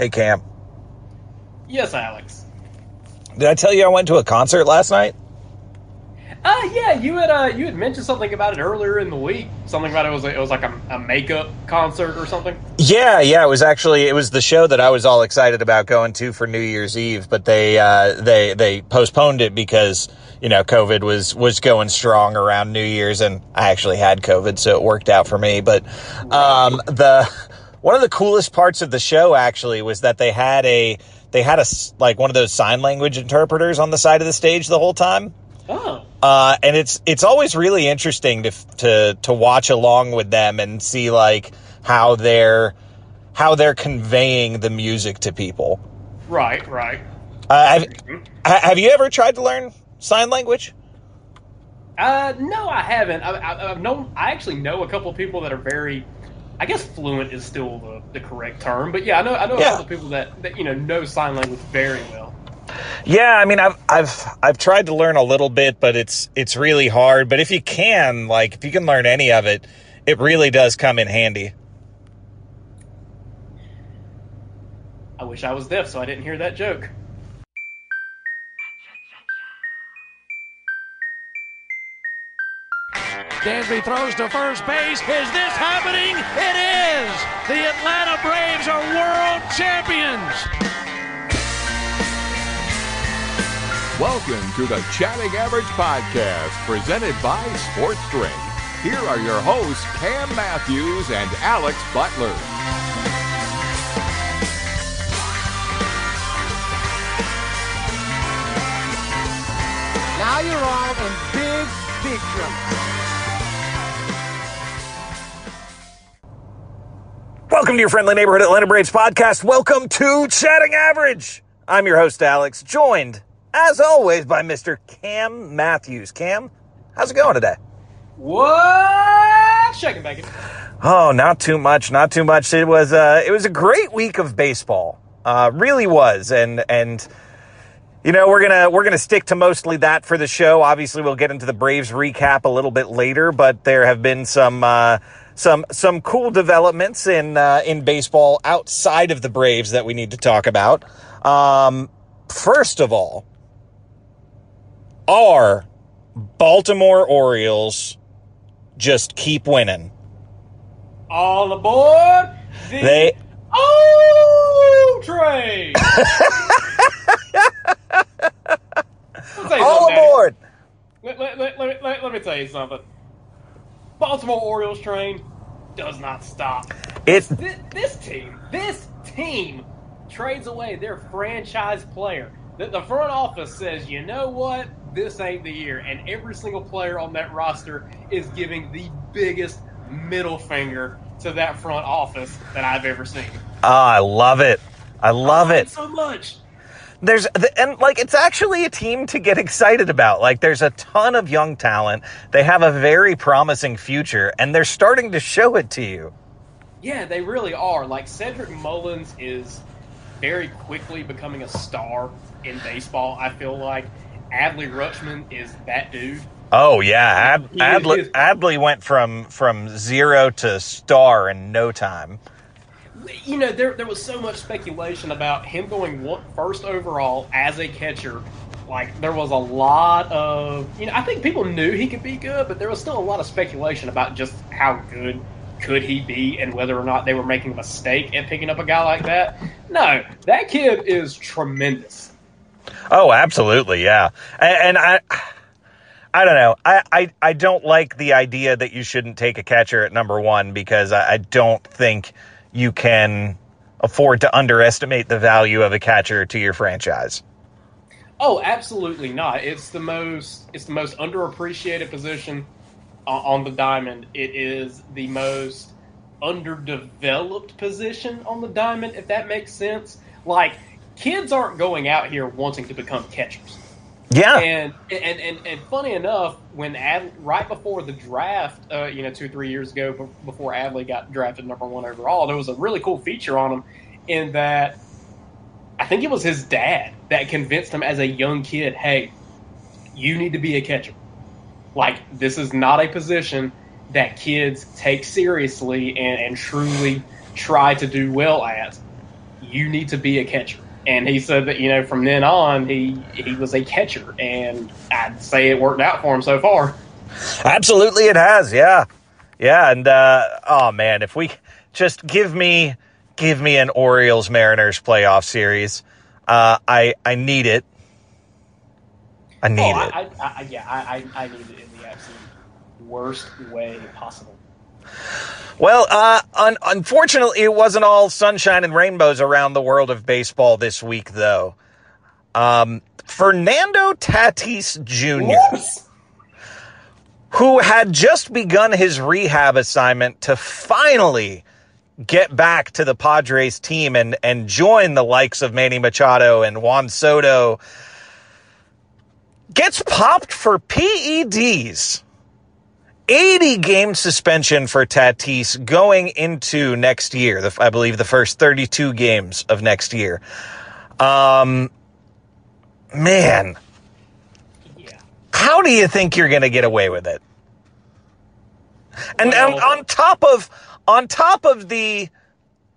Hey, Cam. Yes, Alex. Did I tell you I went to a concert last night? Uh, yeah, you had uh, you had mentioned something about it earlier in the week. Something about it was it was like a, a makeup concert or something. Yeah, yeah. It was actually it was the show that I was all excited about going to for New Year's Eve, but they uh, they they postponed it because you know COVID was was going strong around New Year's, and I actually had COVID, so it worked out for me. But um, the one of the coolest parts of the show actually was that they had a they had a like one of those sign language interpreters on the side of the stage the whole time. Oh. Uh, and it's it's always really interesting to to to watch along with them and see like how they're how they're conveying the music to people. Right, right. Uh, have, have you ever tried to learn sign language? Uh, no, I haven't. I, I, I've known. I actually know a couple of people that are very. I guess fluent is still the, the correct term, but yeah, I know I know a Yeah. couple of people that, that you know know sign language very well. Yeah, I mean, I've I've I've tried to learn a little bit, but it's it's really hard. But if you can, like, if you can learn any of it, it really does come in handy. I wish I was deaf so I didn't hear that joke. Dansby throws to first base. Is this happening? It is! The Atlanta Braves are world champions! Welcome to the Chatting Average Podcast, presented by Sports Drink. Here are your hosts, Cam Matthews and Alex Butler. Now you're all in big, big Welcome to your friendly neighborhood Atlanta Braves podcast. Welcome to Chatting Average. I'm your host Alex, joined as always by Mr. Cam Matthews. Cam, how's it going today? What? Shaking bacon. Oh, not too much, not too much. It was uh, it was a great week of baseball, uh, really was, and and you know we're gonna we're gonna stick to mostly that for the show. Obviously, we'll get into the Braves recap a little bit later, but there have been some uh, some some cool developments in uh, in baseball outside of the Braves that we need to talk about. Um, first of all, our Baltimore Orioles just keep winning. All aboard the They O train. Let me tell you all aboard. Let, let, let, let, me- let, let me tell you something. Baltimore Orioles train does not stop. It's This, this team, this team trades away their franchise player. The, the front office says, you know what? This ain't the year. And every single player on that roster is giving the biggest middle finger to that front office that I've ever seen. Oh, I love it. I love it. so much. There's and like it's actually a team to get excited about. Like there's a ton of young talent. They have a very promising future and they're starting to show it to you. Yeah, they really are. Like Cedric Mullins is very quickly becoming a star in baseball. I feel like Adley Rutschman is that dude. Oh yeah, Ad, Adley, Adley went from from 0 to star in no time. You know, there there was so much speculation about him going one, first overall as a catcher. Like there was a lot of you know, I think people knew he could be good, but there was still a lot of speculation about just how good could he be and whether or not they were making a mistake in picking up a guy like that. No, that kid is tremendous. Oh, absolutely, yeah. And, and I, I don't know. I, I, I don't like the idea that you shouldn't take a catcher at number one because I, I don't think you can afford to underestimate the value of a catcher to your franchise. Oh, absolutely not. It's the most it's the most underappreciated position on, the diamond. It is the most underdeveloped position on the diamond, if that makes sense. Like kids aren't going out here wanting to become catchers. Yeah. And and and, and funny enough, when Ad, right before the draft, uh, you know, two or three years ago, before Adley got drafted number one overall, there was a really cool feature on him in that I think it was his dad that convinced him as a young kid, hey, you need to be a catcher. Like this is not a position that kids take seriously and, and truly try to do well at. You need to be a catcher. And he said that, you know, from then on he he was a catcher and I'd say it worked out for him so far. Absolutely, it has. Yeah, yeah, and uh, oh man, if we just give me give me an Orioles Mariners playoff series, uh, I I need it. I need oh, it. I, I, I, yeah, I, I I need it in the absolute worst way possible. Well, uh, un- unfortunately, it wasn't all sunshine and rainbows around the world of baseball this week, though. Um, Fernando Tatis Jr., Whoops. who had just begun his rehab assignment to finally get back to the Padres team and, and join the likes of Manny Machado and Juan Soto, gets popped for PEDs. 80 game suspension for Tatis going into next year. The, I believe the first 32 games of next year. Um, man, Yeah. how do you think you're going to get away with it? And Well- on, on top of on top of the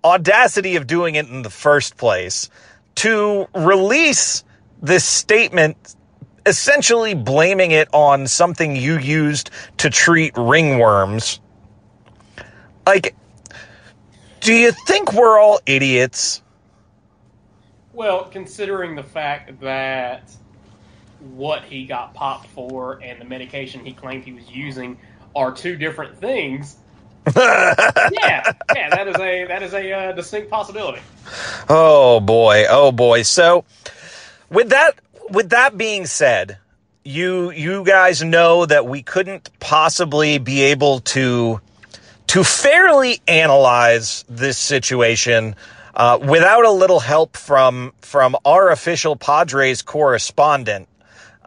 audacity of doing it in the first place, to release this statement essentially blaming it on something you used to treat ringworms. Like, do you think we're all idiots? Well, considering the fact that what he got popped for and the medication he claimed he was using are two different things. yeah, yeah, that is a that is a uh, distinct possibility. Oh boy, oh boy. So with that with that being said, you you guys know that we couldn't possibly be able to to fairly analyze this situation uh, without a little help from from our official Padres correspondent,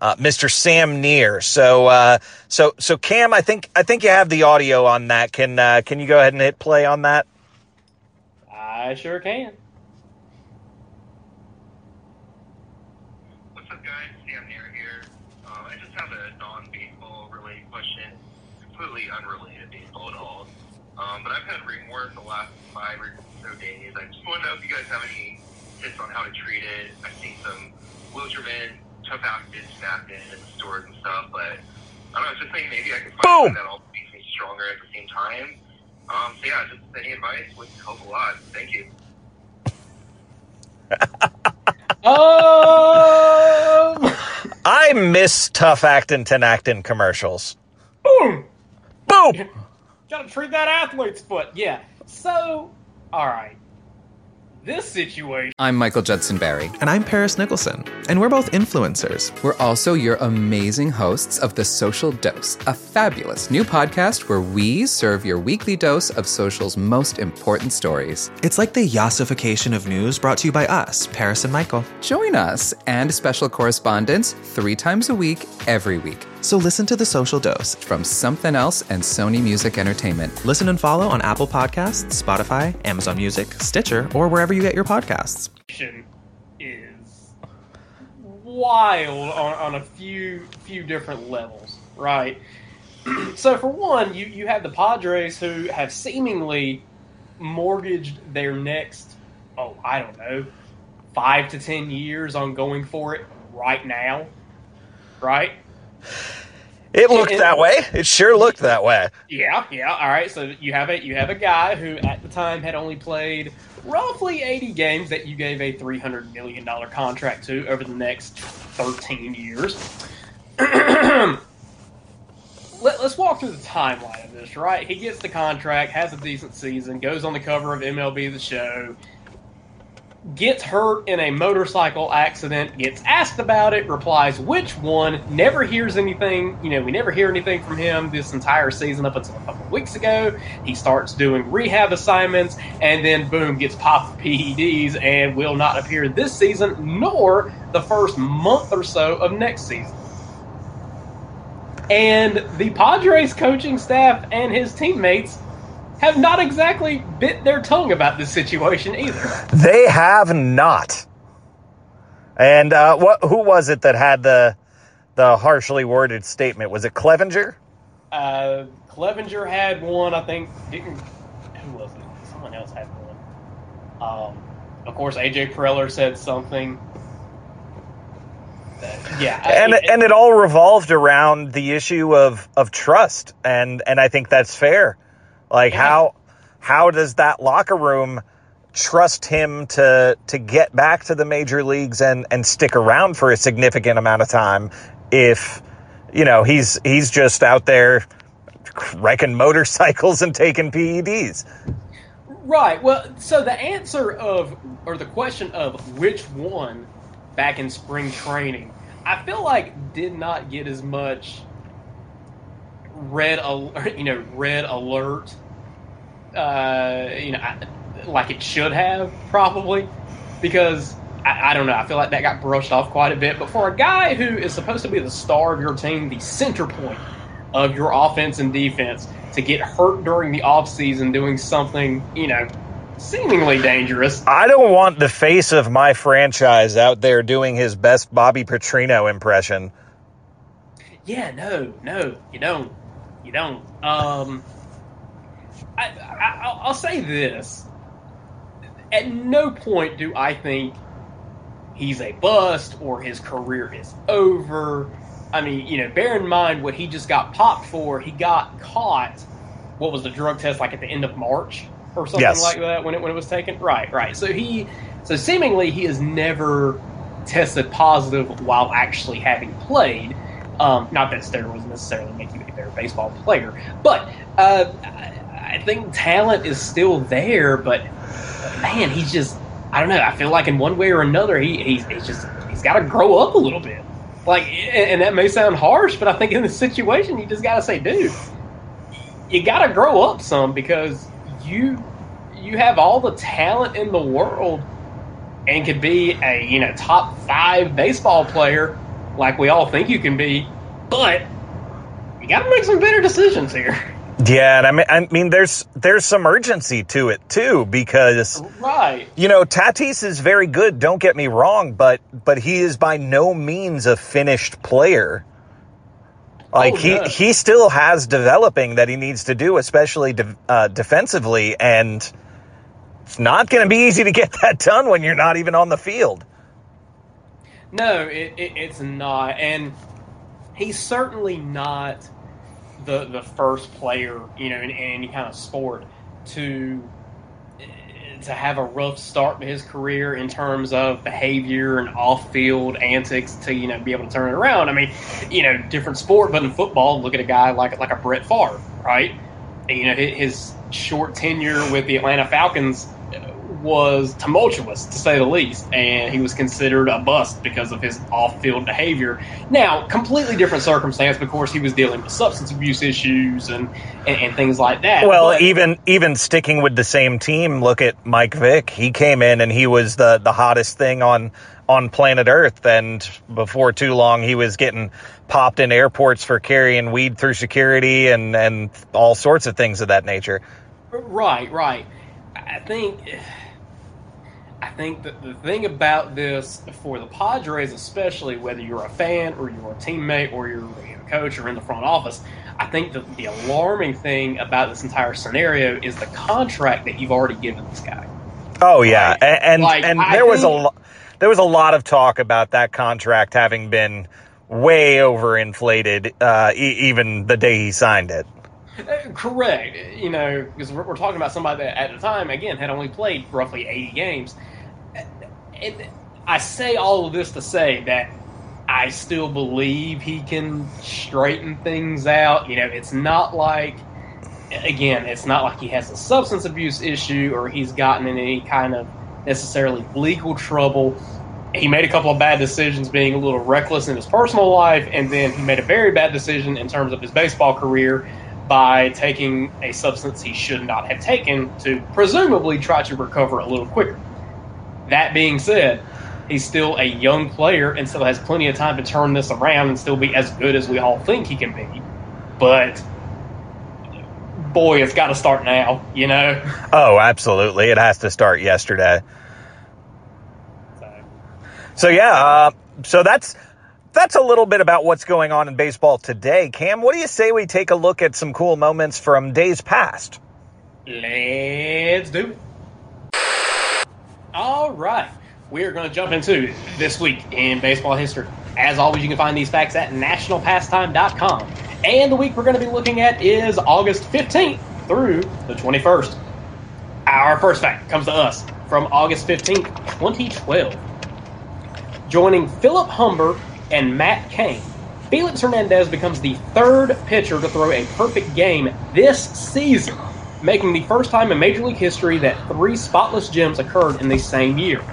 uh, Mr. Sam Neer. So uh, so so Cam, I think I think you have the audio on that. Can uh, can you go ahead and hit play on that? I sure can. What's up, guys? Sam Nair here. Uh, I just have a non-baseball related question, completely unrelated to baseball at all. Um, but I've had ringworm the last five or so days. I just want to know if you guys have any tips on how to treat it. I've seen some Wilterman, tough acid, snapping in the stores and stuff, but I don't know. I was Just thinking maybe I could find Boom! one that'll makes me stronger at the same time. Um, so yeah, just any advice would help a lot. Thank you. Um, I miss tough acting, actin' Tinactin commercials. boom. Boom. Gotta treat that athlete's foot. Yeah. So, all right. This situation. I'm Michael Judson Barry. And I'm Paris Nicholson, and we're both influencers. We're also your amazing hosts of The Social Dose, a fabulous new podcast where we serve your weekly dose of social's most important stories. It's like the yassification of news brought to you by us, Paris and Michael. Join us and special correspondents three times a week, every week, So listen to The Social Dose. from Something Else and Sony Music Entertainment. Listen and follow on Apple Podcasts, Spotify, Amazon Music, Stitcher, or wherever you get your podcasts. is wild on, on a few few different levels, right? so for one, you, you have the Padres who have seemingly mortgaged their next oh, I don't know, five to ten years on going for it right now. Right? It looked And- that way. It sure looked that way. Yeah, yeah. All right. So you have a you have a guy who at the time had only played roughly 80 games that you gave a 300 million dollar contract to over the next 13 years. Let, us walk through the timeline of this. Right, he gets the contract, has a decent season, goes on the cover of MLB The Show, gets hurt in a motorcycle accident, gets asked about it, replies which one, never hears anything. You know, we never hear anything from him this entire season up until a couple weeks ago. He starts doing rehab assignments, and then boom, gets popped PEDs and will not appear this season, nor the first month or so of next season. And the Padres coaching staff and his teammates have not exactly bit their tongue about this situation either. They have not. And uh, what? Who was it that had the the harshly worded statement? Was it Clevinger? Uh, Clevinger had one. I think. Didn't who was it? Someone else had one. Um, of course, AJ Preller said something. That, yeah, and I, and it all revolved around the issue of of trust, and and I think that's fair. Like Yeah. how how does that locker room trust him to to get back to the major leagues and and stick around for a significant amount of time if you know he's he's just out there wrecking motorcycles and taking PEDs. Right. Well, so the answer of, or the question of which one back in spring training, I feel like did not get as much red, you know, red alert, uh, you know, I- like it should have probably, because I, I don't know. I feel like that got brushed off quite a bit. But for a guy who is supposed to be the star of your team, the center point of your offense and defense, to get hurt during the offseason doing something, you know, seemingly dangerous. I don't want the face of my franchise out there doing his best Bobby Petrino impression. Yeah, no, no, you don't. You don't. Um, I, I, I'll- I'll say this. At no point do I think he's a bust or his career is over. I mean, you know, bear in mind what he just got popped for. He got caught. What was the drug test like at the end of March or something Yes. like that when it when it was taken? Right, right. So he, so seemingly he has never tested positive while actually having played. Um, not that steroids necessarily make you a better baseball player, but uh, I think talent is still there. But man, he's just I don't know. I feel like in one way or another, he he's, he's just he's got to grow up a little bit. Like, and, and that may sound harsh, but I think in this situation, you just got to say, dude, you got to grow up some because you you have all the talent in the world and could be a you know top five baseball player like we all think you can be, but you got to make some better decisions here. Yeah, and I mean, I mean, there's there's some urgency to it too because Right. you know Tatis is very good. Don't get me wrong, but but he is by no means a finished player. Like Oh, he he still has developing that he needs to do, especially de- uh, defensively, and it's not going to be easy to get that done when you're not even on the field. No, it, it, it's not, and he's certainly not the the first player, you know, in, in any kind of sport to to have a rough start to his career in terms of behavior and off-field antics to you know be able to turn it around. I mean, you know, different sport, but in football, look at a guy like like a Brett Favre, right? You know, his, his short tenure with the Atlanta Falcons was tumultuous to say the least, and he was considered a bust because of his off-field behavior. Now, completely different circumstance. Of course, he was dealing with substance abuse issues and and, and things like that. Well, But- even even sticking with the same team, look at Mike Vick. He came in and he was the the hottest thing on on planet Earth, and before too long, he was getting popped in airports for carrying weed through security and and all sorts of things of that nature. Right, right. I think I think that the thing about this for the Padres, especially whether you're a fan or you're a teammate or you're a coach or in the front office, I think that the alarming thing about this entire scenario is the contract that you've already given this guy. Oh yeah. A- and Like, and I there was a lo- there was a lot of talk about that contract having been way overinflated, uh, e- even the day he signed it. Uh, Correct. You know, because we're, we're talking about somebody that at the time, again, had only played roughly 80 games. And I say all of this to say that I still believe he can straighten things out. You know, it's not like, again, it's not like he has a substance abuse issue or he's gotten in any kind of necessarily legal trouble. He made a couple of bad decisions, being a little reckless in his personal life, and then he made a very bad decision in terms of his baseball career by taking a substance he should not have taken to presumably try to recover a little quicker. That being said, he's still a young player and still has plenty of time to turn this around and still be as good as we all think he can be. But boy, it's got to start now, you know? Oh, absolutely. It has to start yesterday. So, yeah, uh, so that's that's a little bit about what's going on in baseball today. Cam, what do you say we take a look at some cool moments from days past? Let's do it. All right. We are going to jump into this week in baseball history. As always, you can find these facts at nationalpastime.com. And the week we're going to be looking at is August 15th through the 21st. Our first fact comes to us from August 15th, 2012. Joining Philip Humber and Matt Cain, Felix Hernandez becomes the third pitcher to throw a perfect game this season, making the first time in Major League history that three spotless gems occurred in the same year.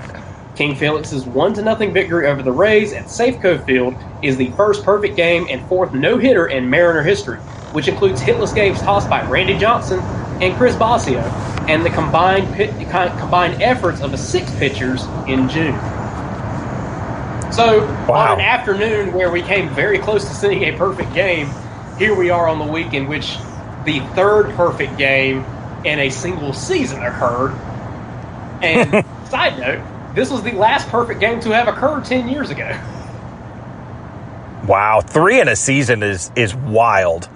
King Felix's 1 0 victory over the Rays at Safeco Field is the first perfect game and fourth no hitter in Mariner history, which includes hitless games tossed by Randy Johnson and Chris Bosio, and the combined, pit, combined efforts of the six pitchers in June. So, wow. on an afternoon where we came very close to seeing a perfect game, here we are on the week in which the third perfect game in a single season occurred. And, side note, this was the last perfect game to have occurred 10 years ago. Wow, three in a season is is wild.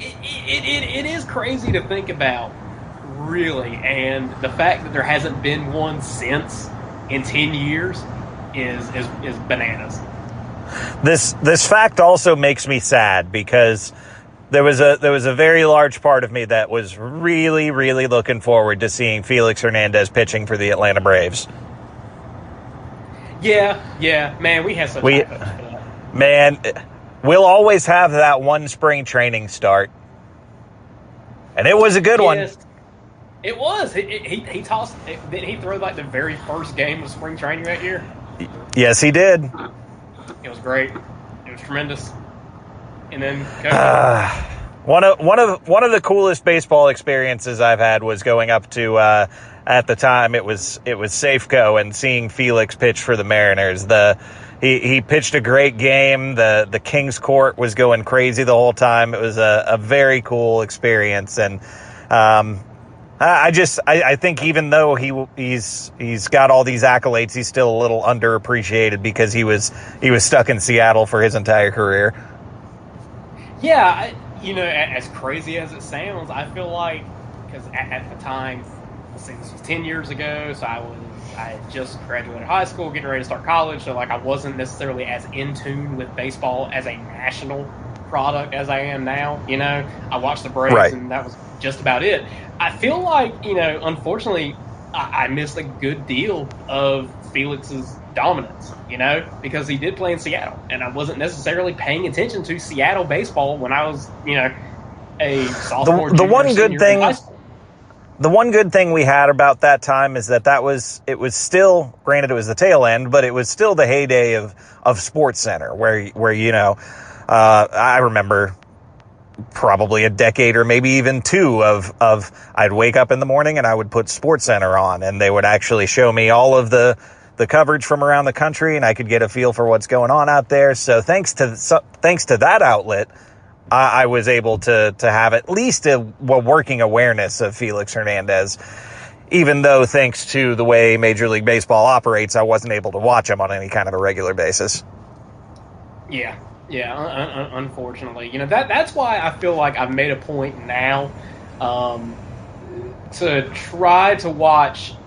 It, it, it, it is crazy to think about, really, and the fact that there hasn't been one since in 10 years is, is, is bananas. This this fact also makes me sad because there was a there was a very large part of me that was really really looking forward to seeing Felix Hernandez pitching for the Atlanta Braves. Yeah, yeah, man, we had such. We, man, we'll always have that one spring training start, and it was a good yes, one. It was. He, he, he tossed. Did he throw like the very first game of spring training that year? Yes, he did. It was great. It was tremendous. And then uh, one of one of one of the coolest baseball experiences I've had was going up to uh, at the time it was it was Safeco and seeing Felix pitch for the Mariners. The he, he pitched a great game. The the King's Court was going crazy the whole time. It was a, a very cool experience, and um, I just I, I, think even though he he's he's got all these accolades, he's still a little underappreciated because he was he was stuck in Seattle for his entire career. Yeah, you know, as crazy as it sounds, I feel like because at, at the time this was 10 years ago, so I was I just graduated high school, getting ready to start college, so like I wasn't necessarily as in tune with baseball as a national product as I am now. You know, I watched the Braves, right. and that was just about it. I feel like you know, unfortunately, I, I missed a good deal of Felix's dominance, you know, because he did play in Seattle, and I wasn't necessarily paying attention to Seattle baseball when I was, you know, a sophomore. The, the one good thing the one good thing we had about that time is that that was it was still granted it was the tail end, but it was still the heyday of of Sports Center where where you know uh, I remember probably a decade or maybe even two of of I'd wake up in the morning and I would put Sports Center on and they would actually show me all of the the coverage from around the country and I could get a feel for what's going on out there. So thanks to so, thanks to that outlet I, I was able to to have at least a, a working awareness of Felix Hernandez even though thanks to the way Major League Baseball operates, I wasn't able to watch him on any kind of a regular basis. Yeah, yeah. Un- un- unfortunately, you know that that's why I feel like I've made a point now um, to try to watch,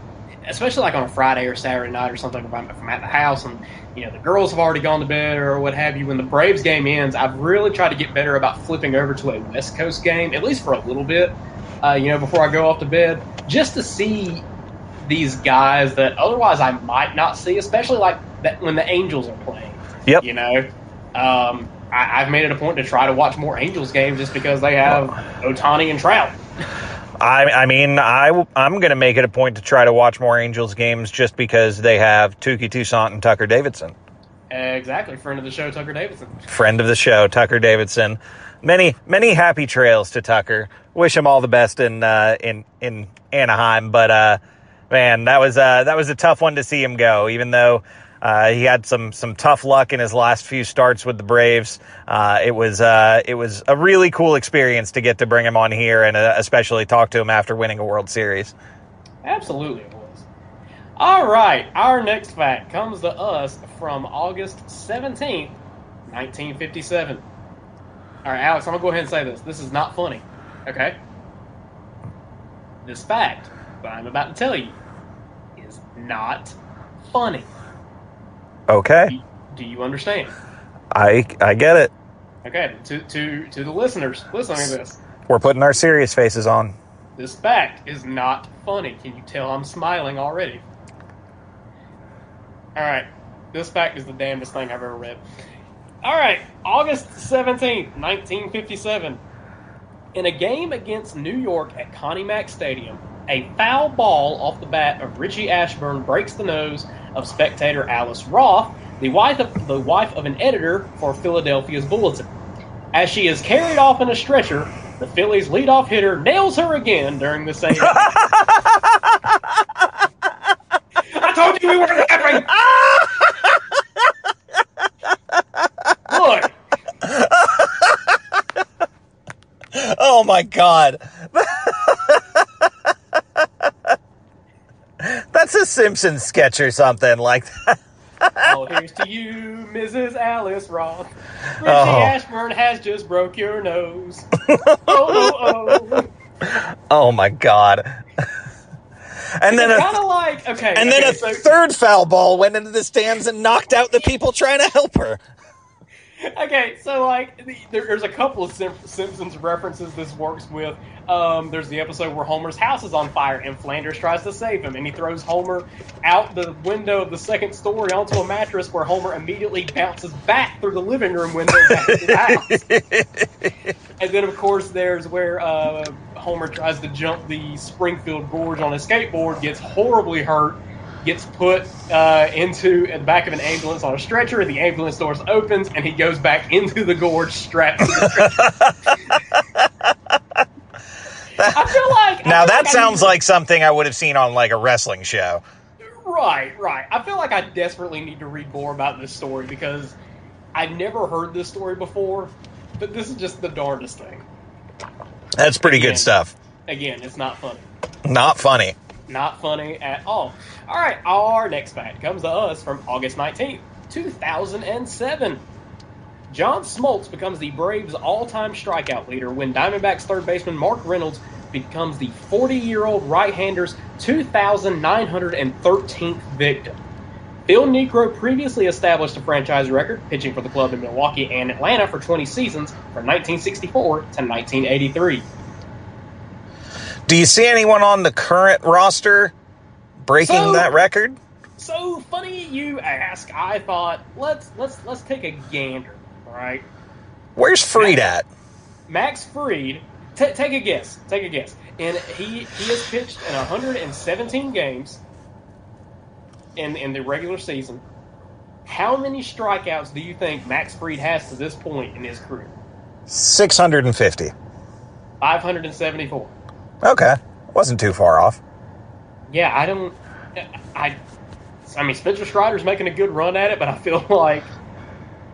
especially like on a Friday or Saturday night or something. If I'm, if I'm at the house and you know the girls have already gone to bed or what have you when the braves game ends i've really tried to get better about flipping over to a west coast game at least for a little bit uh, you know before i go off to bed just to see these guys that otherwise i might not see especially like that when the angels are playing yep you know um, I, have made it a point to try to watch more angels games just because they have Ohtani and trout I, I mean, I, I'm going to make it a point to try to watch more Angels games just because they have Touki Toussaint and Tucker Davidson. Exactly. Friend of the show, Tucker Davidson. Friend of the show, Tucker Davidson. Many, many happy trails to Tucker. Wish him all the best in uh, in in Anaheim. But uh, man, that was uh, that was a tough one to see him go. Even though uh, he had some some tough luck in his last few starts with the Braves. Uh, it was uh, it was a really cool experience to get to bring him on here and uh, especially talk to him after winning a World Series. Absolutely, it was. All right, our next fact comes to us from August seventeenth, nineteen fifty-seven. All right, Alex, I'm gonna go ahead and say this. This is not funny, okay? This fact that I'm about to tell you is not funny. Okay, Do you understand? I I get it. Okay, to to to the listeners listening to this, We're putting our serious faces on. this fact is not funny. Can you tell I'm smiling already? All right, this fact is the damnedest thing I've ever read. All right, August 17th, 1957. In a game against New York at Connie Mack Stadium, a foul ball off the bat of Richie Ashburn breaks the nose of spectator Alice Roth, the wife of, the wife of an editor for Philadelphia's Bulletin. As she is carried off in a stretcher, the Phillies' leadoff hitter nails her again during the same. I told you we weren't laughing. Look, Oh my god. That's a Simpsons sketch or something like that. oh, here's to you, Mrs. Alice Roth. Richie Oh. Ashburn has just broke your nose. oh, oh, oh. Oh my god. And then a, like okay, and then okay, a so- third foul ball went into the stands and knocked out the people trying to help her. Okay, so like the, there, there's a couple of Sim- Simpsons references this works with. Um, there's the episode where Homer's house is on fire and Flanders tries to save him, and he throws Homer out the window of the second story onto a mattress, where Homer immediately bounces back through the living room window back to the house. and then of course there's where uh, Homer tries to jump the Springfield Gorge on a skateboard, gets horribly hurt, gets put uh, into the back of an ambulance on a stretcher. The ambulance doors opens, and he goes back into the gorge strapped to the stretcher. I feel like Now feel that like sounds like something I would have seen on like a wrestling show. right, right. I feel like I desperately need to read more about this story because I've never heard this story before. But this is just the darndest thing. That's pretty Again. good stuff. Again, it's not funny. Not funny. Not funny at all. All right, our next fact comes to us from August 19th, 2007. John Smoltz becomes the Braves' all time strikeout leader when Diamondbacks third baseman Mark Reynolds becomes the 40 year old right hander's 2,913th victim. Phil Niekro previously established a franchise record, pitching for the club in Milwaukee and Atlanta for 20 seasons from 1964 to 1983. Do you see anyone on the current roster breaking So- that record? So funny you ask. I thought let's let's let's take a gander, right? Where's Fried at? Max Fried, ta take a guess. Take a guess. And he he has pitched in 117 games in in the regular season. How many strikeouts do you think Max Fried has to this point in his career? 650. 574. Okay. Wasn't too far off. Yeah, I don't. I. I mean, Spencer Strider's making a good run at it, but I feel like,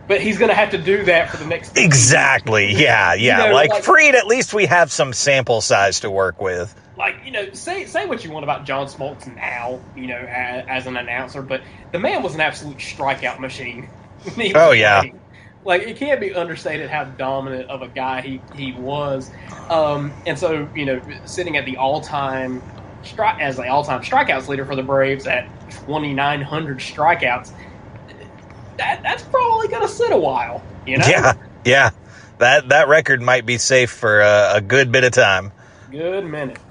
but he's going to have to do that for the next. 15 Exactly. Yeah, yeah. know, like, like- Fried, at least we have some sample size to work with. like you know say say what you want about John Smoltz now you know as, as an announcer but the man was an absolute strikeout machine when he was Oh, yeah. playing. Like it can't be understated how dominant of a guy he he was um and so you know sitting at the all-time strike as the all-time strikeouts leader for the Braves at 2900 strikeouts that that's probably going to sit a while you know Yeah, yeah. That that record might be safe for a, a good bit of time. Good minute.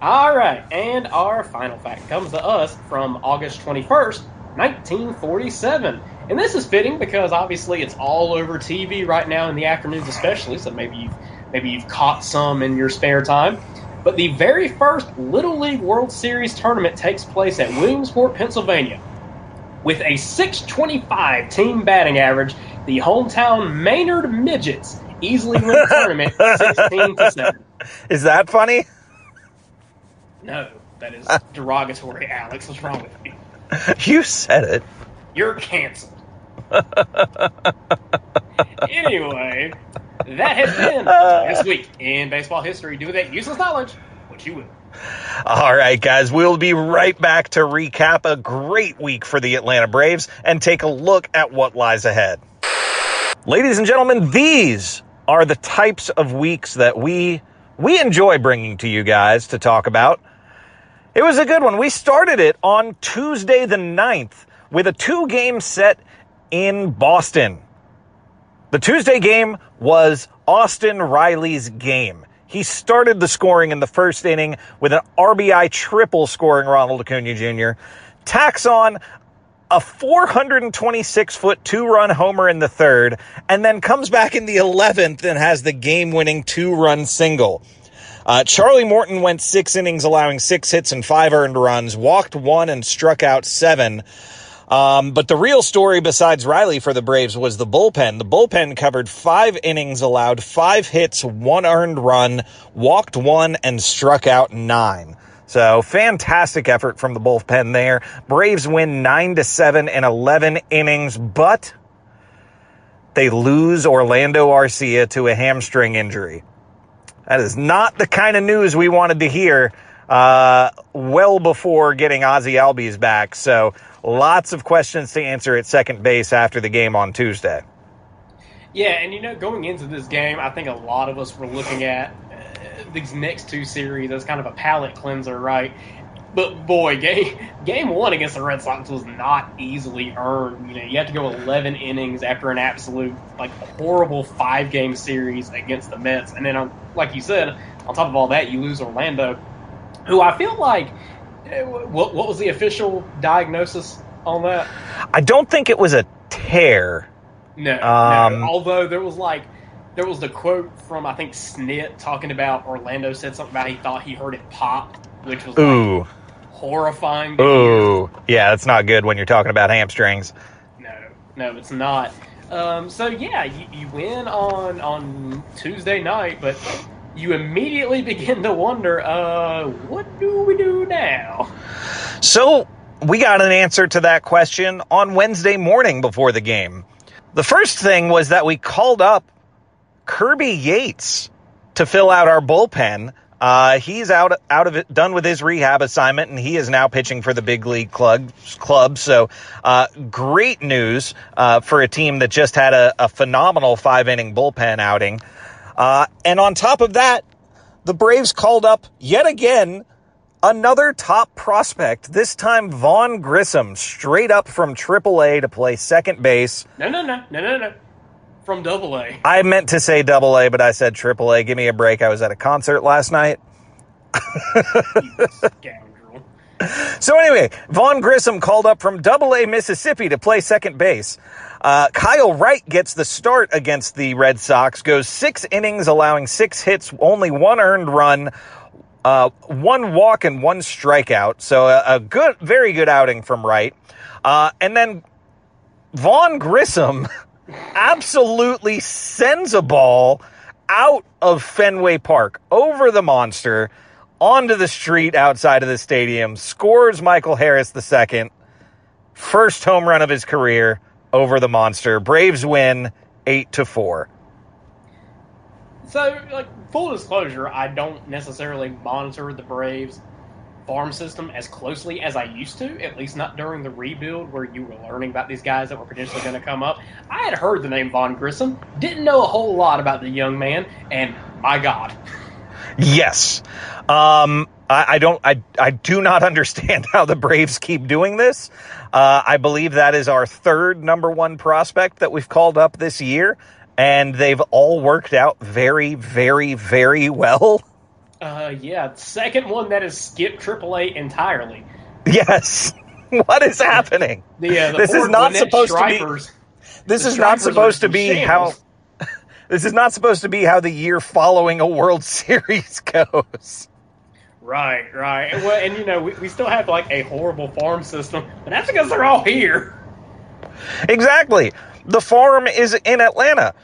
All right, and our final fact comes to us from August 21st, 1947. And this is fitting because obviously it's all over TV right now in the afternoons especially, so maybe you've maybe you've caught some in your spare time. But the very first Little League World Series tournament takes place at Williamsport, Pennsylvania. With a 625 team batting average, the hometown Maynard Midgets easily win the tournament 16 to 7. Is that funny? No, that is derogatory, Alex. What's wrong with you? You said it. You're canceled. Anyway, that has been this week in baseball history. Do that useless knowledge what you will. All right, guys, we'll be right back to recap a great week for the Atlanta Braves and take a look at what lies ahead. Ladies and gentlemen, these are the types of weeks that we we enjoy bringing to you guys to talk about. It was a good one. We started it on Tuesday the 9th with a two-game set in Boston. The Tuesday game was Austin Riley's game. He started the scoring in the first inning with an RBI triple scoring Ronald Acuna Jr. Tacks on a 426 foot two run homer in the third, and then comes back in the 11th and has the game winning two run single. Uh, Charlie Morton went six innings, allowing six hits and five earned runs, walked one and struck out seven. Um, but the real story besides Riley for the Braves was the bullpen. The bullpen covered five innings, allowed five hits, one earned run, walked one, and struck out nine. So fantastic effort from the bullpen there. Braves win nine to seven in 11 innings, but they lose Orlando Arcia to a hamstring injury. That is not the kind of news we wanted to hear uh, well before getting Ozzy Albies back. So lots of questions to answer at second base after the game on Tuesday. Yeah, and you know, going into this game, I think a lot of us were looking at uh, these next two series as kind of a palate cleanser, right? But boy, game game one against the Red Sox was not easily earned. You know, you have to go 11 innings after an absolute like horrible five game series against the Mets, and then on, like you said, on top of all that, you lose Orlando, who I feel like uh, what what was the official diagnosis on that? I don't think it was a tear. No, Um, no. Although there was like there was the quote from I think Snit talking about Orlando said something about he thought he heard it pop, which was like, Ooh, horrifying. To hear. ooh, yeah, that's not good when you're talking about hamstrings. No, no, it's not. Um, so yeah, you, you win on on Tuesday night, but you immediately begin to wonder, uh, what do we do now? So we got an answer to that question on Wednesday morning before the game. The first thing was that we called up Kirby Yates to fill out our bullpen. Uh, he's out out of it, done with his rehab assignment, and he is now pitching for the big league club. Club. So, uh, great news uh, for a team that just had a, a phenomenal five inning bullpen outing. Uh, and on top of that, the Braves called up yet again another top prospect. This time, Vaughn Grissom, straight up from AAA to play second base. No, no, no, no, no, no. From Double A. I meant to say double A, but I said triple A. Give me a break. I was at a concert last night. So anyway, Vaughn Grissom called up from Double A Mississippi to play second base. Uh, Kyle Wright gets the start against the Red Sox, goes six innings, allowing six hits, only one earned run, uh, one walk, and one strikeout. So a, a good, very good outing from Wright. Uh, and then Vaughn Grissom absolutely sends a ball out of Fenway Park over the monster onto the street outside of the stadium, scores Michael Harris the second, first home run of his career over the monster. Braves win eight to four. So, like, full disclosure, I don't necessarily monitor the Braves farm system as closely as I used to, at least not during the rebuild where you were learning about these guys that were potentially going to come up. I had heard the name Vaughn Grissom, didn't know a whole lot about the young man, and my God. Yes. Um, I, I don't. I I do not understand how the Braves keep doing this. Uh, I believe that is our third number one prospect that we've called up this year, and they've all worked out very, very, very well. Uh, yeah, second one that has skipped AAA entirely. Yes. What is happening? The, uh, the this is not supposed to be. This is not Stripers supposed to be how. This is not supposed to be how the year following a World Series goes. Right, right. And, well, and you know, we, we still have like a horrible farm system, but that's because they're all here. Exactly. The farm is in Atlanta.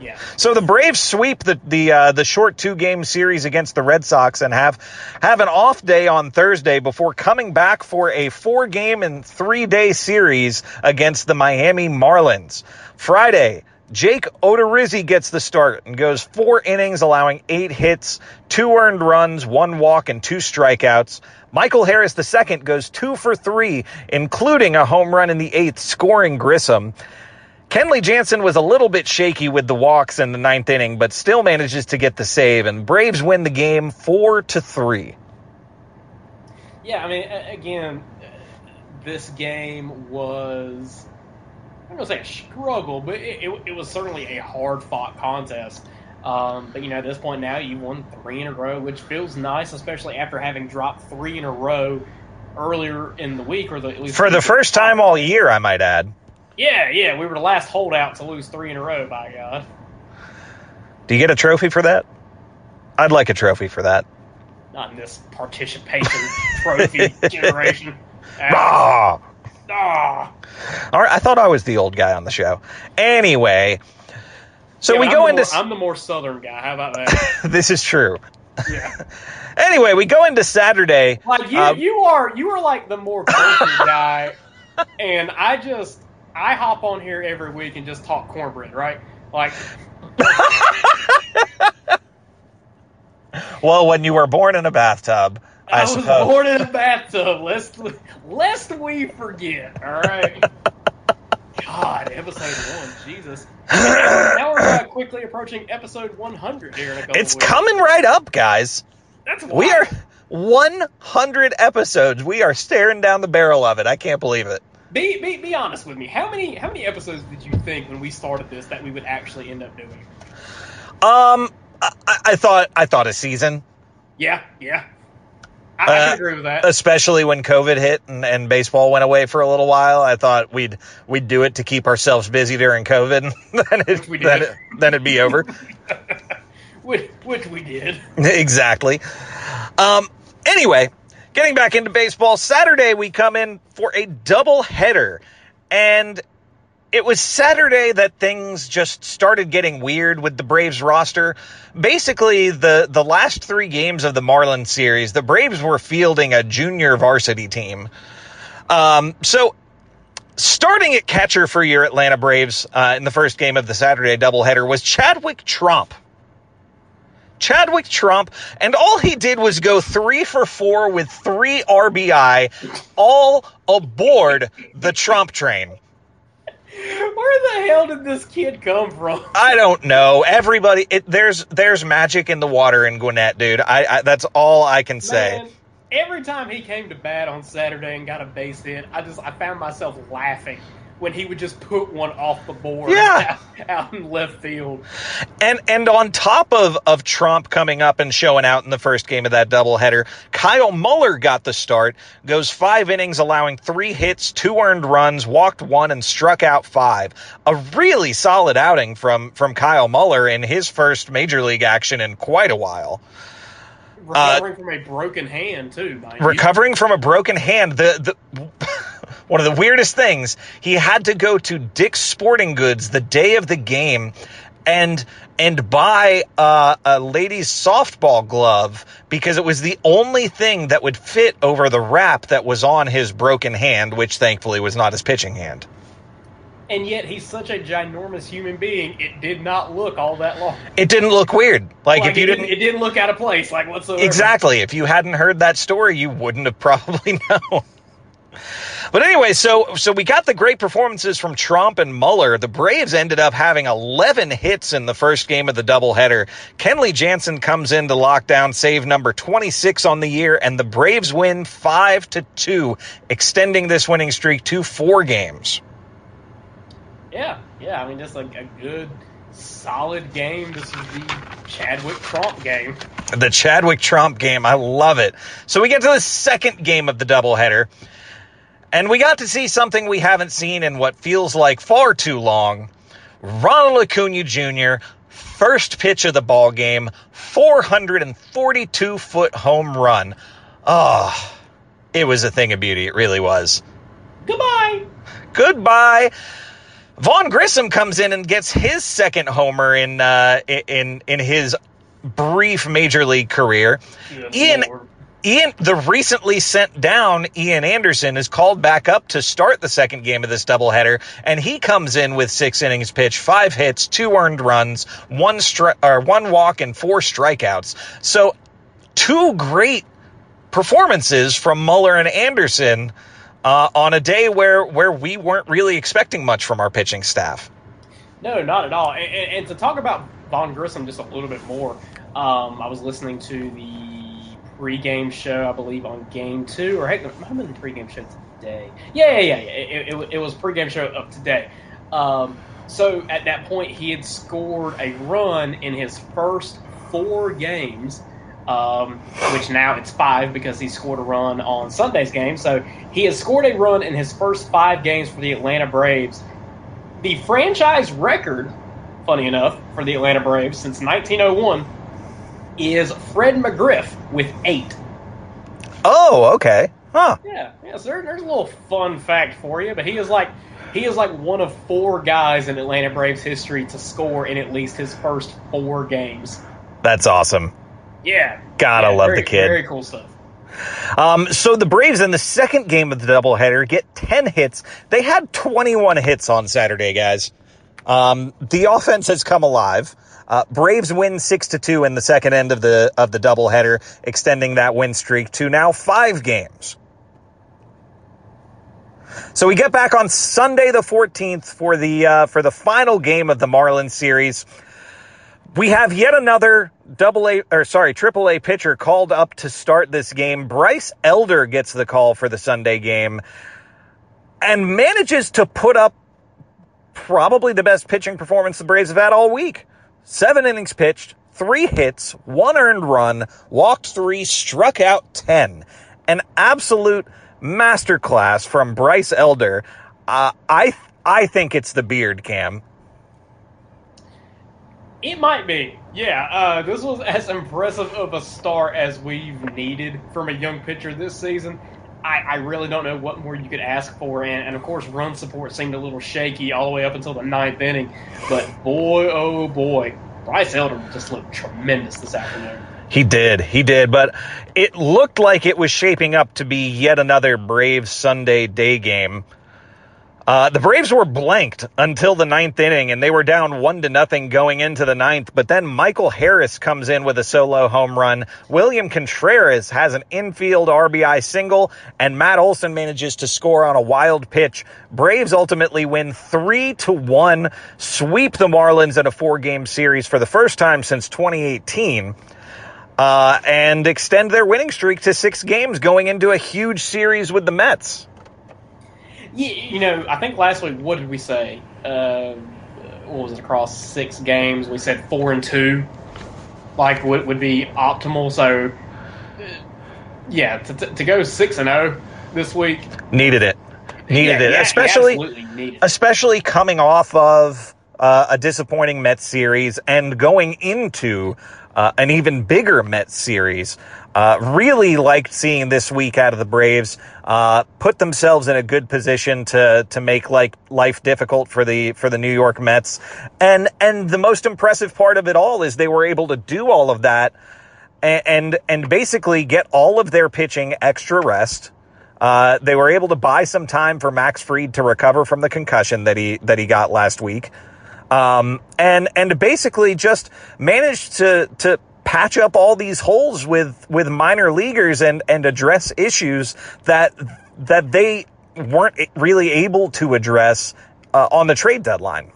Yeah. So the Braves sweep the the uh, the short two game series against the Red Sox and have have an off day on Thursday before coming back for a four game and three day series against the Miami Marlins. Friday, Jake Odorizzi gets the start and goes four innings, allowing eight hits, two earned runs, one walk, and two strikeouts. Michael Harris II goes two for three, including a home run in the eighth, scoring Grissom. Kenley Jansen was a little bit shaky with the walks in the ninth inning, but still manages to get the save, and Braves win the game four to three. Yeah, I mean, again, this game was I'm gonna say a struggle, but it, it, it was certainly a hard fought contest. Um, but you know, at this point now, you won three in a row, which feels nice, especially after having dropped three in a row earlier in the week, or the, at least for the first time all year, I might add. Yeah, yeah, we were the last holdout to lose three in a row. By God. Do you get a trophy for that? I'd like a trophy for that. Not in this participation trophy generation. Ah. Ah. All right, I thought I was the old guy on the show. Anyway, so Yeah, we I'm go into. More, I'm the more southern guy. How about that? this is true. yeah. Anyway, we go into Saturday. Like you, Um, you are you are like the more guy, and I just I hop on here every week and just talk cornbread, right? Like well, when you were born in a bathtub, I, I, was suppose. born in a bathtub. Lest lest we forget. All right. God, episode one, Jesus. now we're uh, quickly approaching episode 100 here in a couple it's weeks. coming right up, guys. That's We are 100 episodes. We are staring down the barrel of it. I can't believe it. Be, be be honest with me. How many how many episodes did you think when we started this that we would actually end up doing? Um, I, I thought I thought a season, Yeah, yeah. I, I Uh, can agree with that. especially when COVID hit and, and baseball went away for a little while. I thought we'd we'd do it to keep ourselves busy during COVID. then it, we did. Then, it, then it'd be over. which, which we did. exactly. Um, anyway, getting back into baseball, Saturday we come in for a double header. And it was Saturday that things just started getting weird with the Braves roster. Basically, the, the last three games of the Marlins series, the Braves were fielding a junior varsity team. Um, so starting at catcher for your Atlanta Braves uh, in the first game of the Saturday doubleheader was Chadwick Tromp. Chadwick Tromp, and all he did was go three for four with three RBI, all aboard the Tromp train. Where the hell did this kid come from? I don't know. Everybody, it, there's there's magic in the water in Gwinnett, dude. I, I that's all I can say. Man, every time he came to bat on Saturday and got a base hit, I just I found myself laughing when he would just put one off the board Yeah. out, out in left field. And and on top of of Tromp coming up and showing out in the first game of that doubleheader, Kyle Muller got the start, goes five innings, allowing three hits, two earned runs, walked one, and struck out five. A really solid outing from from Kyle Muller in his first major league action in quite a while. Recovering uh, from a broken hand too, mind you. recovering from a broken hand the, the one of the weirdest things he had to go to dick's sporting goods the day of the game and and buy uh, a lady's softball glove because it was the only thing that would fit over the wrap that was on his broken hand which thankfully was not his pitching hand And yet he's such a ginormous human being. It did not look all that long. it didn't look weird like, if you it didn't it didn't look out of place, like whatsoever. Exactly. If you hadn't heard that story, you wouldn't have probably known. But anyway, so so we got the great performances from Tromp and Muller. The Braves ended up having 11 hits in the first game of the doubleheader. Kenley Jansen comes in to lock down save number 26 on the year, and the Braves win five to two, extending this winning streak to four games. Yeah, yeah. I mean, just like a good, solid game. This is the Chadwick Tromp game. the Chadwick Tromp game. I love it. So we get to the second game of the doubleheader, and we got to see something we haven't seen in what feels like far too long. Ronald Acuna Jr. first pitch of the ball game, 442 foot home run. Oh, it was a thing of beauty. It really was. Goodbye. Goodbye. Vaughn Grissom comes in and gets his second homer in uh, in in his brief major league career. Good Ian Lord. Ian, the recently sent down Ian Anderson is called back up to start the second game of this doubleheader, and he comes in with six innings pitched, five hits, two earned runs, one stri- or one walk, and four strikeouts. So, two great performances from Muller and Anderson uh, on a day where where we weren't really expecting much from our pitching staff. No, not at all. And, and, to talk about Vaughn Grissom just a little bit more, um, I was listening to the pregame show, I believe, on game two, or heck, might have been the pregame show today. Yeah, yeah, yeah. yeah. It, it, it was pregame show of today. Um, so at that point, he had scored a run in his first four games, um, which now it's five because he scored a run on Sunday's game. So he has scored a run in his first five games for the Atlanta Braves. The franchise record, funny enough, for the Atlanta Braves since 1901 is Fred McGriff with eight. Oh, okay. Huh. Yeah, yeah. So there, there's a little fun fact for you, but he is like he is like one of four guys in Atlanta Braves history to score in at least his first four games. That's awesome. Yeah, Gotta yeah, love very- the kid. Very cool stuff. Um, so the Braves in the second game of the doubleheader get 10 hits. They had 21 hits on Saturday, guys. Um, the offense has come alive. Uh, Braves win six to two in the second end of the of the doubleheader, extending that win streak to now five games. So we get back on Sunday the 14th for the uh, for the final game of the Marlins series. We have yet another double A or sorry, triple A pitcher called up to start this game. Bryce Elder gets the call for the Sunday game and manages to put up probably the best pitching performance the Braves have had all week. Seven innings pitched, three hits, one earned run, walked three, struck out 10. An absolute masterclass from Bryce Elder. Uh, I, I think it's the beard cam. It might be. Yeah, uh, this was as impressive of a start as we've needed from a young pitcher this season. I, I really don't know what more you could ask for, and, and of course, run support seemed a little shaky all the way up until the ninth inning. But boy, oh boy, Bryce Elder just looked tremendous this afternoon. He did. He did. But it looked like it was shaping up to be yet another Braves Sunday day game. Uh, the Braves were blanked until the ninth inning, and they were down one to nothing going into the ninth. But then Michael Harris comes in with a solo home run. William Contreras has an infield RBI single, and Matt Olson manages to score on a wild pitch. Braves ultimately win three to one, sweep the Marlins in a four-game series for the first time since 2018 uh, and extend their winning streak to six games going into a huge series with the Mets. Yeah, you know, I think last week, what did we say? Uh, what was it across six games? We said four and two, like would would be optimal. So, uh, yeah, to, to, to go six and zero this week, Needed it. Needed yeah, it. yeah, especially needed. especially coming off of uh, a disappointing Mets series and going into uh, an even bigger Mets series. Uh, really liked seeing this week out of the Braves. Uh, put themselves in a good position to to make like life difficult for the for the New York Mets. And and the most impressive part of it all is they were able to do all of that and and, and basically get all of their pitching extra rest. Uh, they were able to buy some time for Max Fried to recover from the concussion that he that he got last week, um, and and basically just managed to to patch up all these holes with with minor leaguers and and address issues that that they weren't really able to address uh, on the trade deadline.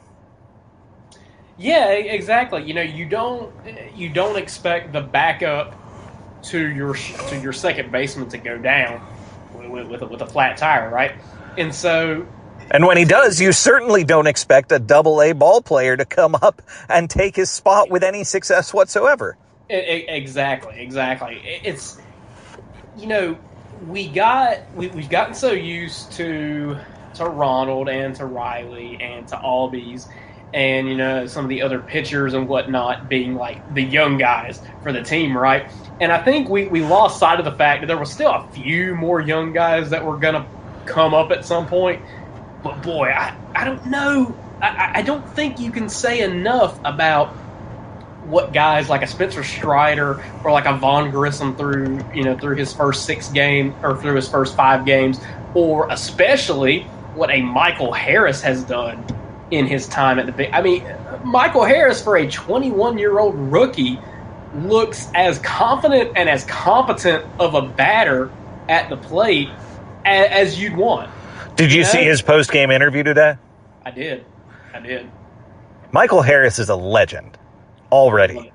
Yeah, exactly. You know, you don't you don't expect the backup to your to your second baseman to go down with with a, with a flat tire, right? And so And when he does, you certainly don't expect a double A ball player to come up and take his spot with any success whatsoever. E- e- exactly, exactly. I- It's you know we got we, we've gotten so used to to Ronald and to Riley and to Albies, and you know some of the other pitchers and whatnot being like the young guys for the team, right? And I think we, we lost sight of the fact that there was still a few more young guys that were gonna come up at some point. But boy, I, I don't know. I, I don't think you can say enough about what guys like a Spencer Strider or like a Vaughn Grissom through you know through his first six game or through his first five games, or especially what a Michael Harris has done in his time at the big. I mean, Michael Harris for a 21 year old rookie looks as confident and as competent of a batter at the plate as, as you'd want. Did you, you know? see his post game interview today? I did. I did. Michael Harris is a legend already.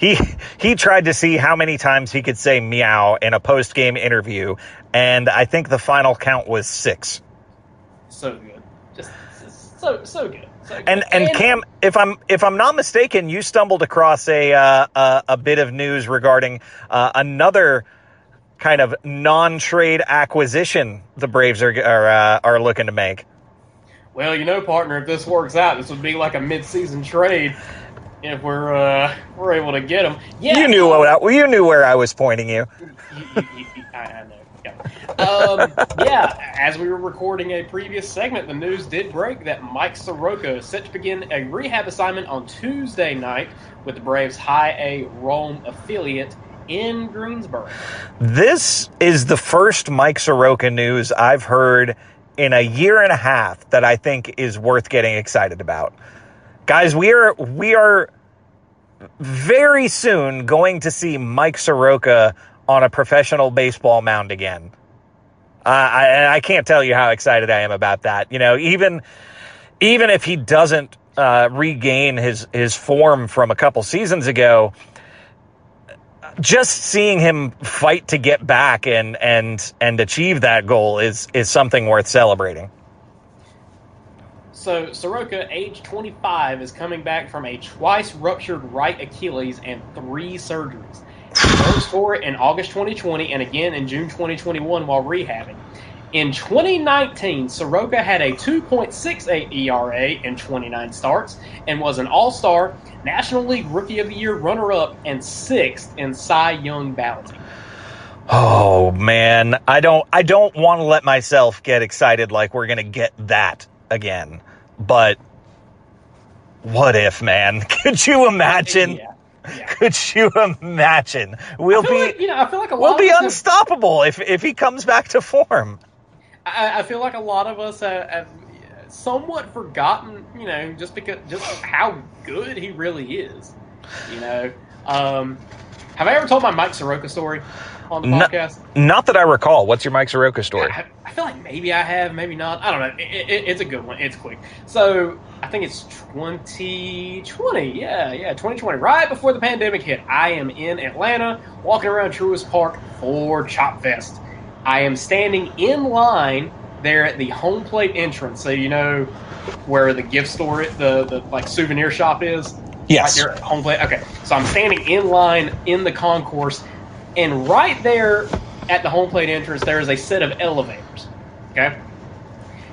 He he tried to see how many times he could say meow in a post game interview, and I think the final count was six. So good, just, just so so good. So good. And, and, and Cam, if I'm if I'm not mistaken, you stumbled across a uh, a, a, bit of news regarding uh, another kind of non-trade acquisition the Braves are are, uh, are looking to make. Well, you know, partner, if this works out, this would be like a mid-season trade if we're uh, we're able to get them. Yeah, you knew what I, you knew where I was pointing you. you, you, you I, I, know. Yeah. Um, yeah, as we were recording a previous segment, the news did break that Mike Soroka is set to begin a rehab assignment on Tuesday night with the Braves' High A Rome affiliate in Greensboro. This is the first Mike Soroka news I've heard in a year and a half that I think is worth getting excited about. Guys, we are we are very soon going to see Mike Soroka on a professional baseball mound again. Uh, I, I can't tell you how excited I am about that. You know, even even if he doesn't uh, regain his his form from a couple seasons ago, just seeing him fight to get back and and and achieve that goal is is something worth celebrating. So Soroka, age 25, is coming back from a twice ruptured right Achilles and three surgeries. He First for it in August 2020 and again in June 2021 while rehabbing. In 2019, Soroka had a 2.68 ERA in 29 starts and was an All Star, National League Rookie of the Year runner up, and sixth in Cy Young balloting. Oh man, I don't I don't want to let myself get excited like we're going to get that again. But what if, man? Could you imagine? Yeah. Yeah. Could you imagine? We'll be, like, you know, I feel like a we'll be unstoppable if if he comes back to form. I, I, feel like a lot of us have, have, somewhat forgotten, you know, just because just how good he really is. You know, um, have I ever told my Mike Soroka story? On the podcast? Not that I recall. What's your Mike Soroka story? I, I feel like maybe I have, maybe not. I don't know. It, it, it's a good one. It's quick. So I think it's 2020. Yeah, yeah, 2020. Right before the pandemic hit, I am in Atlanta, walking around Truist Park for Chop Fest. I am standing in line there at the home plate entrance. So you know where the gift store, the the like souvenir shop is. Yes. Right there at home plate. Okay. So I'm standing in line in the concourse and right there at the home plate entrance, there is a set of elevators. Okay?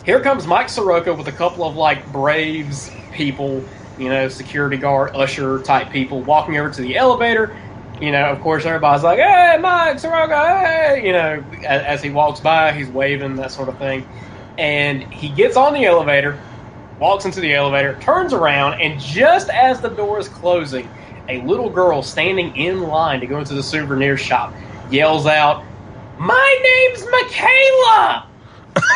Here comes Mike Soroka with a couple of like Braves people, you know, security guard, usher type people walking over to the elevator. You know, of course, everybody's like, hey, Mike Soroka, hey, you know, as, as he walks by, he's waving, that sort of thing. And he gets on the elevator, walks into the elevator, turns around, and just as the door is closing, a little girl standing in line to go into the souvenir shop yells out, My name's Michaela!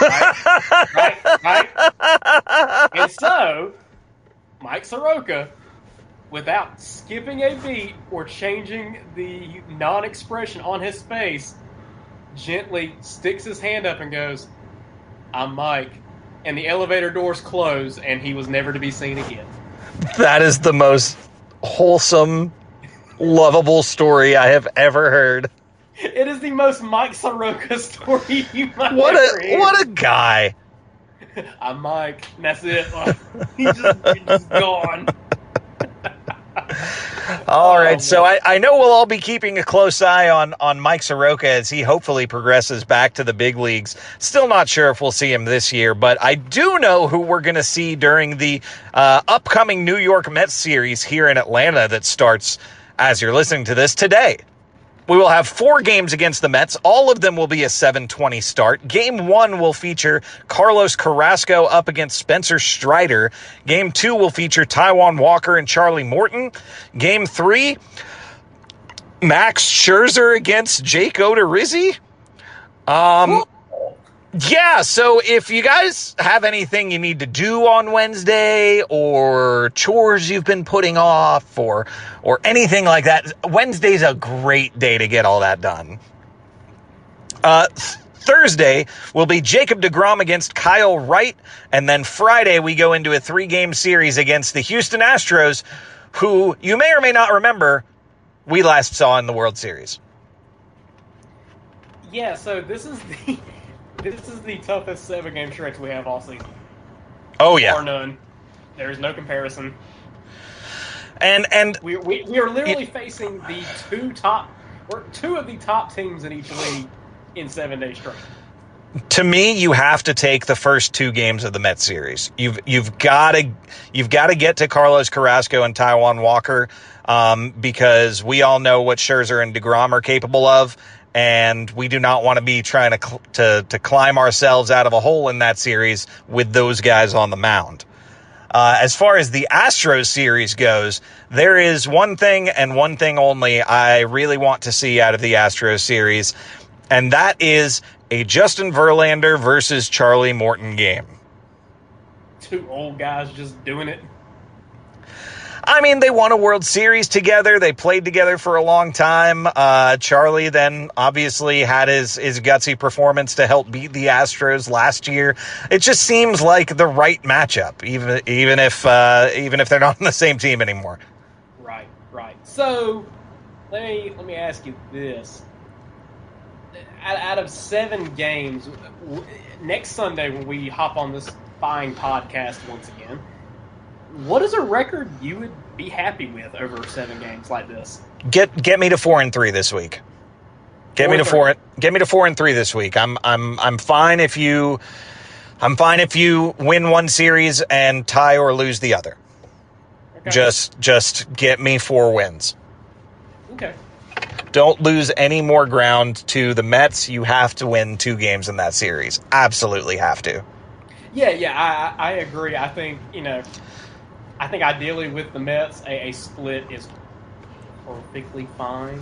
right? right? Right? And so, Mike Soroka, without skipping a beat or changing the non expression on his face, gently sticks his hand up and goes, I'm Mike. And the elevator doors close, and he was never to be seen again. That is the most wholesome, lovable story I have ever heard. It is the most Mike Soroka story you might what ever a what a guy! I'm Mike. that's it. he's, just, he's just gone. All right, so I, I know we'll all be keeping a close eye on on Mike Soroka as he hopefully progresses back to the big leagues. Still not sure if we'll see him this year, but I do know who we're going to see during the uh, upcoming New York Mets series here in Atlanta that starts as you're listening to this today. We will have four games against the Mets. All of them will be a 720 start. Game one will feature Carlos Carrasco up against Spencer Strider. Game two will feature Taijuan Walker and Charlie Morton. Game three, Max Scherzer against Jake Odorizzi. Um, yeah, so if you guys have anything you need to do on Wednesday or chores you've been putting off or or anything like that, Wednesday's a great day to get all that done. Uh, Thursday will be Jacob DeGrom against Kyle Wright, and then Friday we go into a three-game series against the Houston Astros, who you may or may not remember we last saw in the World Series. Yeah, so this is the this is the toughest seven game stretch we have all season. Oh yeah, or none. There is no comparison. And and we we, we are literally it, facing the two top, or two of the top teams in each league in seven day stretch. To me, you have to take the first two games of the Mets series. You've you've got to you've got to get to Carlos Carrasco and Taijuan Walker um, because we all know what Scherzer and Degrom are capable of, and we do not want to be trying to, cl- to to climb ourselves out of a hole in that series with those guys on the mound. Uh, as far as the Astros series goes, there is one thing and one thing only I really want to see out of the Astros series, and that is a Justin Verlander versus Charlie Morton game. Two old guys just doing it. I mean, they won a World Series together. They played together for a long time. Uh, Charlie then obviously had his his gutsy performance to help beat the Astros last year. It just seems like the right matchup, even even if uh, even if they're not on the same team anymore. Right, right. So let me let me ask you this: out, out of seven games, next Sunday when we hop on this fine podcast once again what is a record you would be happy with over seven games like this? Get get me to four and three this week. Get four me to four. Get me to four and three this week. I'm I'm I'm fine if you. I'm fine if you win one series and tie or lose the other. Okay. Just just get me four wins. Okay. Don't lose any more ground to the Mets. You have to win two games in that series. Absolutely have to. Yeah, yeah, I, I agree. I think you know I think ideally with the Mets, a, a split is perfectly fine.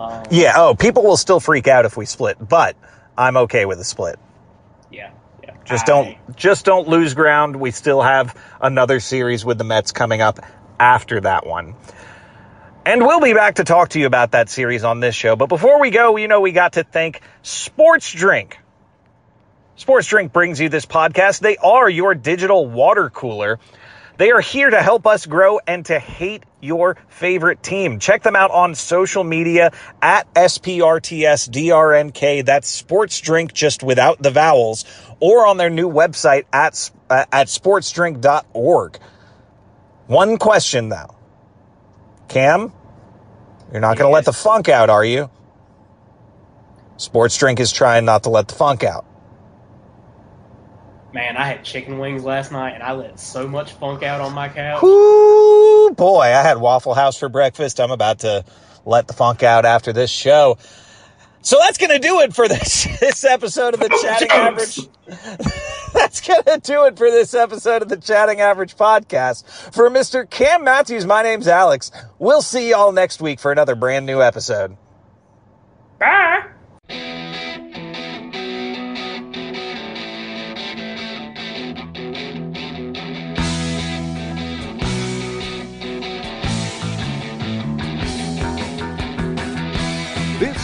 Um, yeah. Oh, people will still freak out if we split, but I'm okay with a split. Yeah. Yeah. Just I, don't just don't lose ground. We still have another series with the Mets coming up after that one. And we'll be back to talk to you about that series on this show. But before we go, you know, we got to thank Sports Drink. Sports Drink brings you this podcast. They are your digital water cooler. They are here to help us grow and to hate your favorite team. Check them out on social media at SPRTSDRNK. That's sports drink just without the vowels or on their new website at, uh, at sportsdrink.org. One question though. Cam, you're not going to let the funk out, are you? Sports Drink is trying not to let the funk out. Man, I had chicken wings last night and I let so much funk out on my couch. Ooh, boy, I had Waffle House for breakfast. I'm about to let the funk out after this show. So that's going to do it for this this episode of the Chatting Average. that's going to do it for this episode of the Chatting Average podcast. For Mr. Cam Matthews, my name's Alex. We'll see y'all next week for another brand new episode. Bye.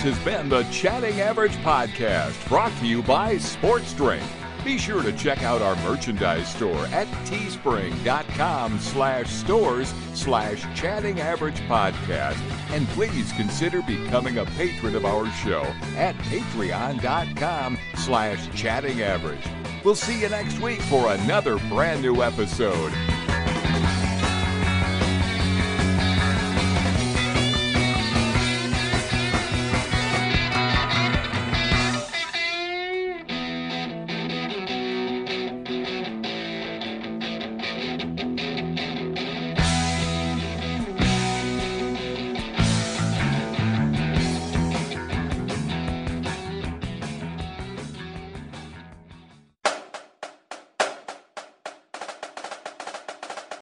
Has been the Chatting Average Podcast, brought to you by Sports Drink. Be sure to check out our merchandise store at teespring.com slash stores slash chatting average podcast. And please consider becoming a patron of our show at patreon.com slash chatting average. We'll see you next week for another brand new episode